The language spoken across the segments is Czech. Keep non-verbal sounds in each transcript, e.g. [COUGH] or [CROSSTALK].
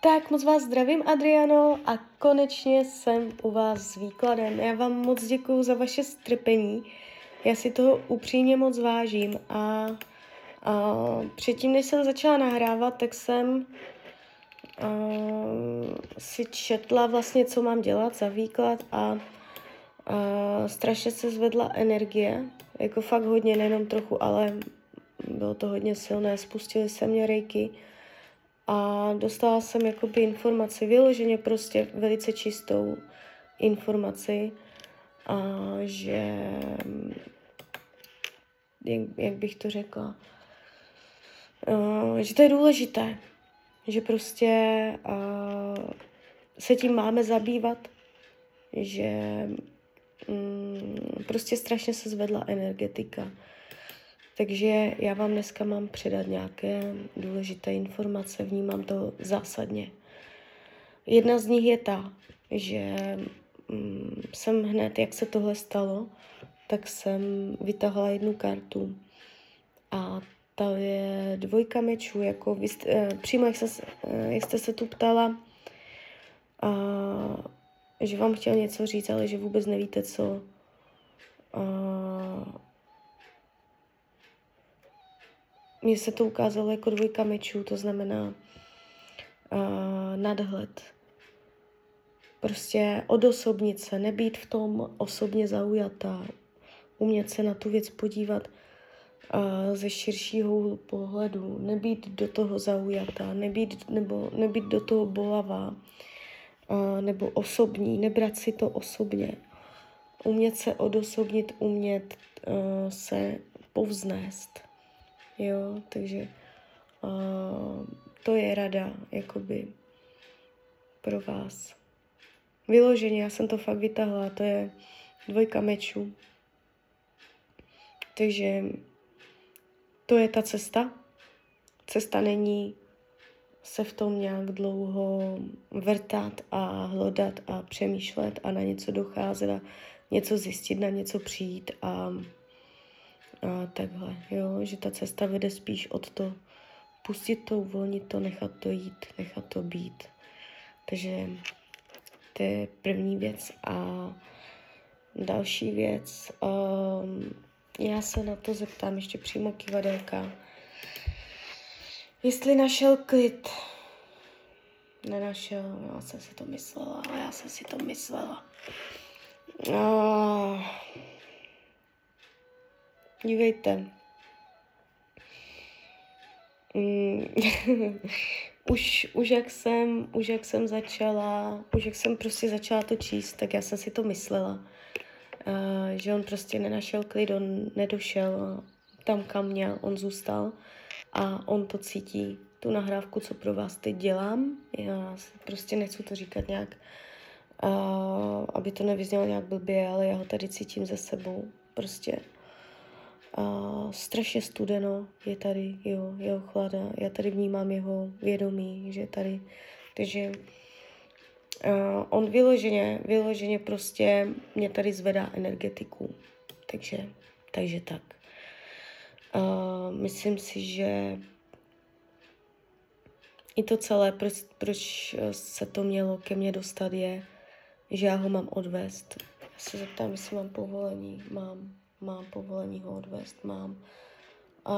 Tak moc vás zdravím, Adriano, a konečně jsem u vás s výkladem. Já vám moc děkuju za vaše strpení. Já si toho upřímně moc vážím a, a předtím, než jsem začala nahrávat, tak jsem a, si četla vlastně, co mám dělat za výklad a, a strašně se zvedla energie, jako fakt hodně, nejenom trochu, ale bylo to hodně silné, spustily se mě rejky a dostala jsem jakoby informaci, vyloženě prostě velice čistou informaci, a že, jak, jak bych to řekla, a, že to je důležité, že prostě a, se tím máme zabývat, že mm, prostě strašně se zvedla energetika. Takže já vám dneska mám předat nějaké důležité informace, vnímám to zásadně. Jedna z nich je ta, že mm, jsem hned, jak se tohle stalo, tak jsem vytahla jednu kartu a ta je dvojka mečů, jako vy jste, eh, přímo jak, se, eh, jak jste se tu ptala, a, že vám chtěl něco říct, ale že vůbec nevíte co. A, mně se to ukázalo jako dvojka mečů, to znamená uh, nadhled. Prostě odosobnit se, nebýt v tom osobně zaujatá, umět se na tu věc podívat uh, ze širšího pohledu, nebýt do toho zaujatá, nebýt, nebo nebýt do toho bolavá, uh, nebo osobní, nebrat si to osobně. Umět se odosobnit, umět uh, se povznést. Jo, takže uh, to je rada, jakoby, pro vás. Vyloženě, já jsem to fakt vytahla, to je dvojka mečů. Takže to je ta cesta. Cesta není se v tom nějak dlouho vrtat a hledat a přemýšlet a na něco docházet a něco zjistit, na něco přijít a a takhle, jo, že ta cesta vede spíš od to pustit to, uvolnit to, nechat to jít, nechat to být. Takže to je první věc. A další věc, um, já se na to zeptám ještě přímo kivadelka. Jestli našel klid. Nenašel, já jsem si to myslela, já jsem si to myslela. Uh, Dívejte. Mm. [LAUGHS] už, už, jak jsem, už jak jsem začala, už jak jsem prostě začala to číst, tak já jsem si to myslela, uh, že on prostě nenašel klid, on nedošel tam, kam měl, on zůstal a on to cítí, tu nahrávku, co pro vás teď dělám. Já prostě nechci to říkat nějak, uh, aby to nevyznělo nějak blbě, ale já ho tady cítím ze sebou. Prostě a strašně studeno je tady, jo, jeho chlada. Já tady vnímám jeho vědomí, že tady, takže uh, on vyloženě, vyloženě prostě mě tady zvedá energetiku. Takže, takže tak. Uh, myslím si, že i to celé, proč, proč se to mělo ke mně dostat, je, že já ho mám odvést. Já se zeptám, jestli mám povolení. Mám mám povolení ho odvést, mám. A,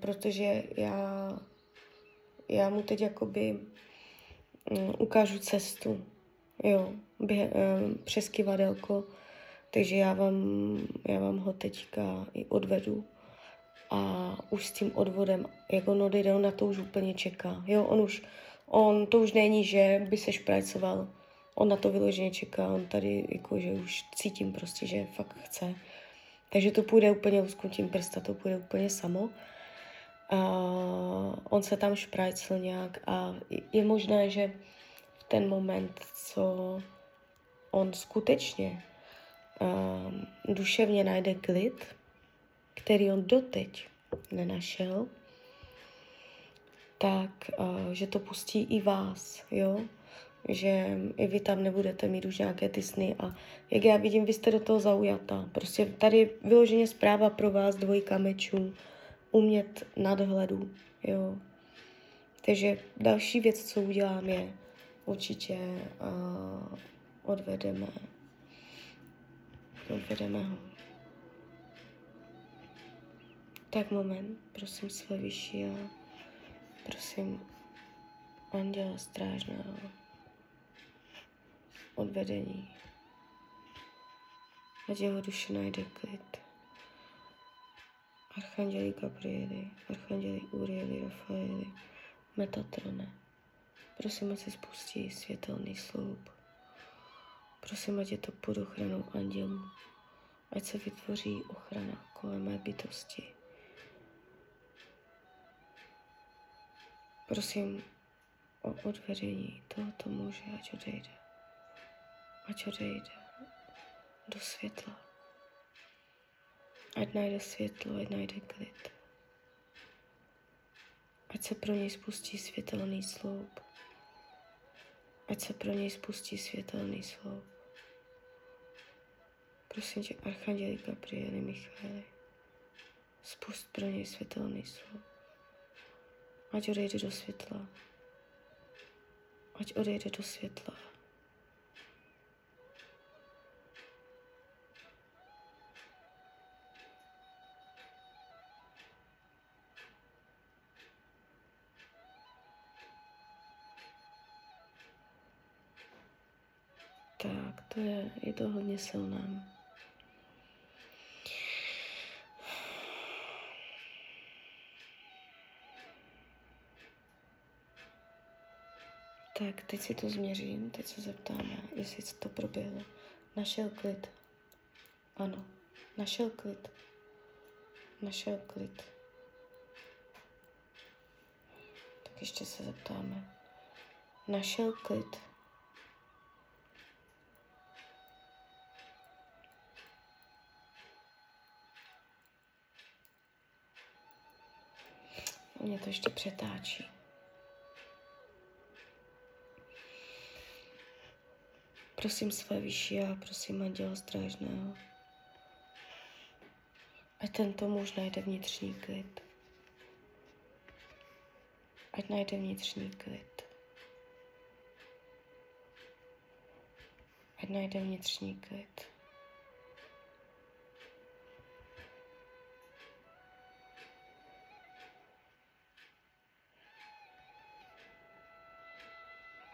protože já, já mu teď jakoby um, ukážu cestu, jo, bě, um, přes kivadelko, takže já vám, já vám ho teďka i odvedu a už s tím odvodem, jak on odejde, on na to už úplně čeká, jo, on už, on, to už není, že by se šprajcoval, on na to vyloženě čeká, on tady jako, že už cítím prostě, že fakt chce. Takže to půjde úplně lusknutím prsta, to půjde úplně samo. A on se tam šprajcl nějak a je možné, že v ten moment, co on skutečně um, duševně najde klid, který on doteď nenašel, tak uh, že to pustí i vás, jo? Že i vy tam nebudete mít už nějaké ty sny a jak já vidím, vy jste do toho zaujatá. Prostě tady vyloženě zpráva pro vás dvojka mečů, umět nadhledu, jo. Takže další věc, co udělám, je určitě uh, odvedeme, odvedeme ho. Tak moment, prosím své vyšší a prosím anděla strážného odvedení. Ať jeho duše najde klid. Archanděli Gabrieli, Archanděli Urieli, Rafaeli, Metatrone. Prosím, ať se spustí světelný sloup. Prosím, ať je to pod ochranou andělů. Ať se vytvoří ochrana kolem mé bytosti. Prosím o odvedení tohoto muže, ať odejde. Ať odejde do světla. Ať najde světlo, ať najde klid. Ať se pro něj spustí světelný sloup. Ať se pro něj spustí světelný sloup. Prosím tě, Archanděli Gabrieli Michaeli, spust pro něj světelný sloup. Ať odejde do světla. Ať odejde do světla. Tak, to je, je to hodně silné. Tak, teď si to změřím, teď se zeptáme, jestli to proběhlo. Našel klid. Ano, našel klid. Našel klid. Tak ještě se zeptáme. Našel klid. Mě to ještě přetáčí. Prosím své vyšší a prosím anděla strážného. Ať tento muž najde vnitřní klid. Ať najde vnitřní klid. Ať najde vnitřní klid.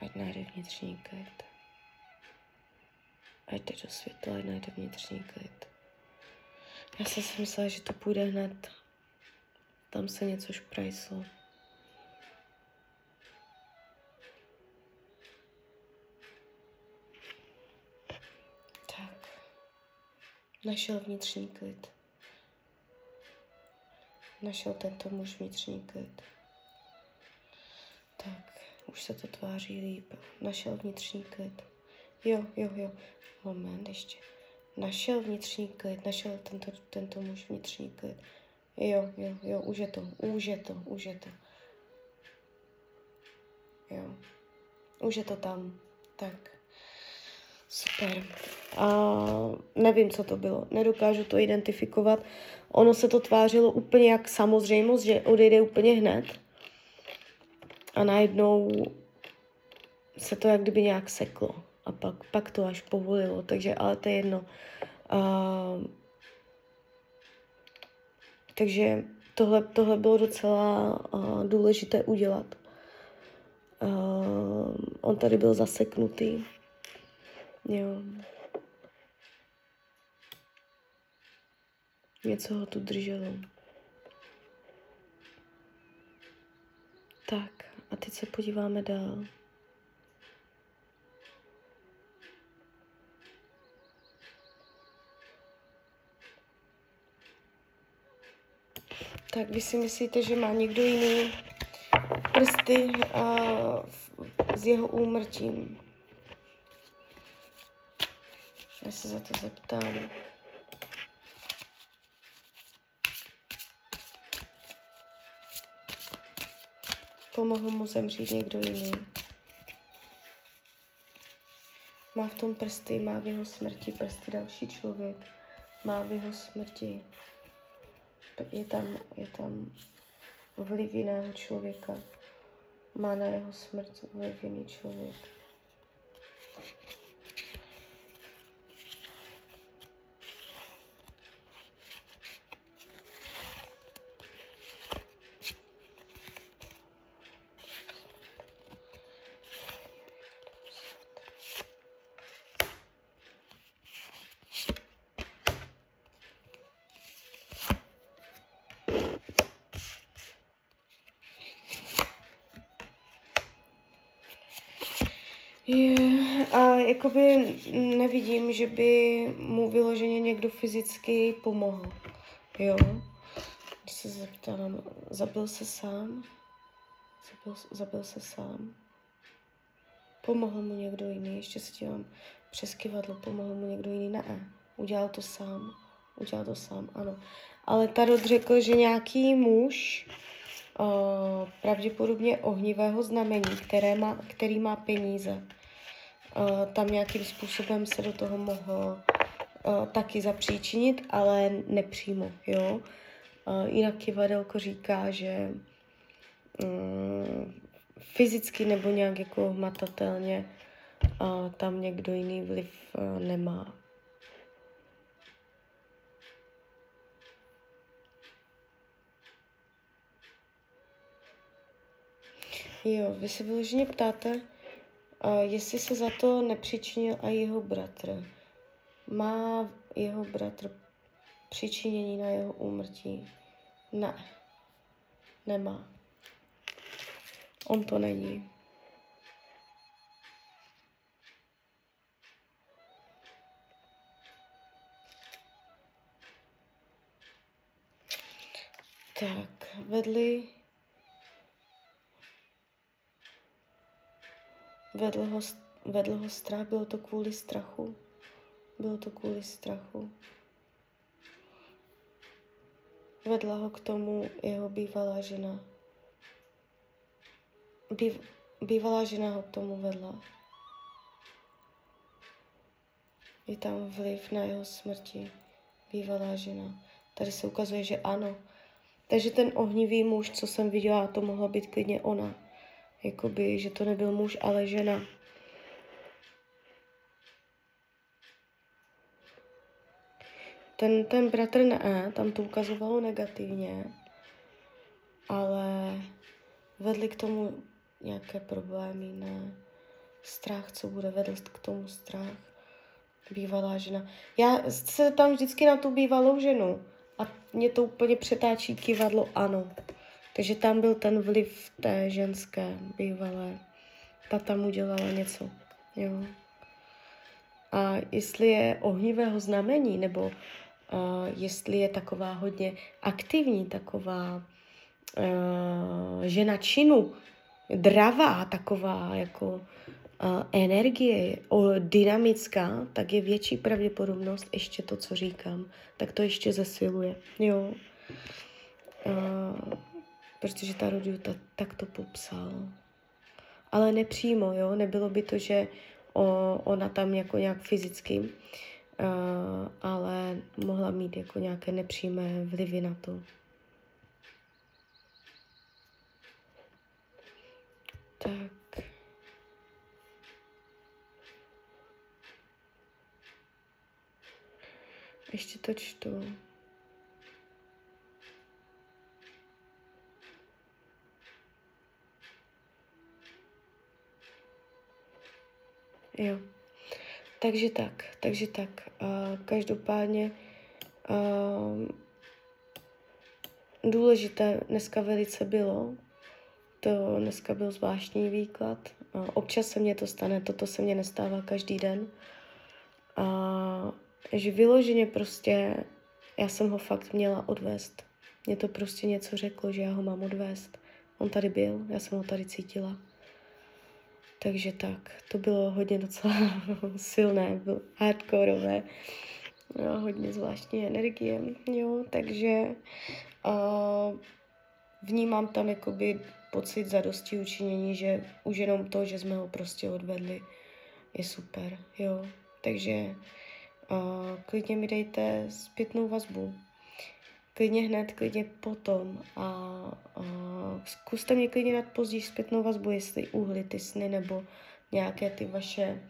Ať najde vnitřní klid. Ať jde do světla, ať najde vnitřní klid. Já jsem si myslela, že to půjde hned. Tam se něco šprajslo. Tak. Našel vnitřní klid. Našel tento muž vnitřní klid. Už se to tváří líp. Našel vnitřní klid. Jo, jo, jo. Moment ještě. Našel vnitřní klid, našel tento, tento muž vnitřní klid. Jo, jo, jo, už je to, už je to, už je to. Jo, už je to tam. Tak, super. A nevím, co to bylo, nedokážu to identifikovat. Ono se to tvářilo úplně jak samozřejmost, že odejde úplně hned. A najednou se to jak kdyby nějak seklo a pak, pak to až povolilo, takže ale to je jedno. Uh, takže tohle, tohle bylo docela uh, důležité udělat. Uh, on tady byl zaseknutý. Jo. Něco ho tu drželo. Tak, a teď se podíváme dál. Tak vy si myslíte, že má někdo jiný prsty a s jeho úmrtím? Já se za to zeptám. Pomohl mu zemřít někdo jiný. Má v tom prsty, má v jeho smrti prsty další člověk. Má v jeho smrti je tam, je tam vliv jiného člověka. má na jeho smrt vliv jiný člověk. A jakoby nevidím, že by mu vyloženě někdo fyzicky pomohl. Jo. Když se zeptám, zabil se sám? Zabil, zabil se sám? Pomohl mu někdo jiný? Ještě se dívám přes kivadlo, pomohl mu někdo jiný? Ne, udělal to sám. Udělal to sám, ano. Ale Tarot řekl, že nějaký muž, uh, pravděpodobně ohnivého znamení, které má, který má peníze, tam nějakým způsobem se do toho mohl uh, taky zapříčinit, ale nepřímo, jo. Uh, jinak kivadelko říká, že um, fyzicky nebo nějak jako hmatatelně tam někdo jiný vliv nemá. Jo, vy se vyloženě ptáte, jestli se za to nepřičinil a jeho bratr. Má jeho bratr přičinění na jeho úmrtí? Ne. Nemá. On to není. Tak, vedli Vedl ho, vedl ho strach, bylo to kvůli strachu. Bylo to kvůli strachu. Vedla ho k tomu jeho bývalá žena. Býv, bývalá žena ho k tomu vedla. Je tam vliv na jeho smrti. Bývalá žena. Tady se ukazuje, že ano. Takže ten ohnivý muž, co jsem viděla, to mohla být klidně ona jakoby, že to nebyl muž, ale žena. Ten, ten bratr ne, tam to ukazovalo negativně, ale vedli k tomu nějaké problémy, ne? Strach, co bude vedl k tomu strach. Bývalá žena. Já se tam vždycky na tu bývalou ženu a mě to úplně přetáčí kivadlo ano. Takže tam byl ten vliv té ženské bývalé. Ta tam udělala něco. Jo. A jestli je ohnivého znamení, nebo uh, jestli je taková hodně aktivní, taková uh, žena činu, dravá, taková jako uh, energie, o, dynamická, tak je větší pravděpodobnost ještě to, co říkám, tak to ještě zesiluje. Jo. Uh, protože ta Rodjuta tak to popsal. Ale nepřímo, jo, nebylo by to, že o, ona tam jako nějak fyzicky, uh, ale mohla mít jako nějaké nepřímé vlivy na to. Tak. Ještě to čtu. Jo. Takže tak, takže tak. Uh, každopádně uh, důležité dneska velice bylo, to dneska byl zvláštní výklad. Uh, občas se mně to stane, toto se mně nestává každý den. A že vyloženě prostě, já jsem ho fakt měla odvést. Mě to prostě něco řeklo, že já ho mám odvést. On tady byl, já jsem ho tady cítila. Takže tak, to bylo hodně docela [LAUGHS] silné, bylo hardcoreové, no, hodně zvláštní energie, jo, takže uh, vnímám tam jakoby pocit zadosti učinění, že už jenom to, že jsme ho prostě odvedli, je super, jo, takže uh, klidně mi dejte zpětnou vazbu, klidně hned, klidně potom a, a zkuste mě klidně dát později zpětnou vazbu, jestli uhly ty sny nebo nějaké ty vaše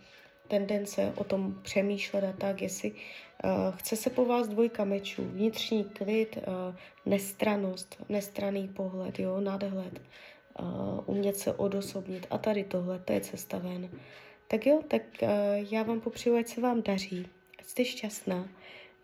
tendence o tom přemýšlet a tak, jestli uh, chce se po vás dvojka mečů, vnitřní klid, uh, nestranost, nestraný pohled, jo, nadhled, uh, umět se odosobnit a tady tohle, to je cesta ven. Tak jo, tak uh, já vám popřeju, ať se vám daří, ať jste šťastná.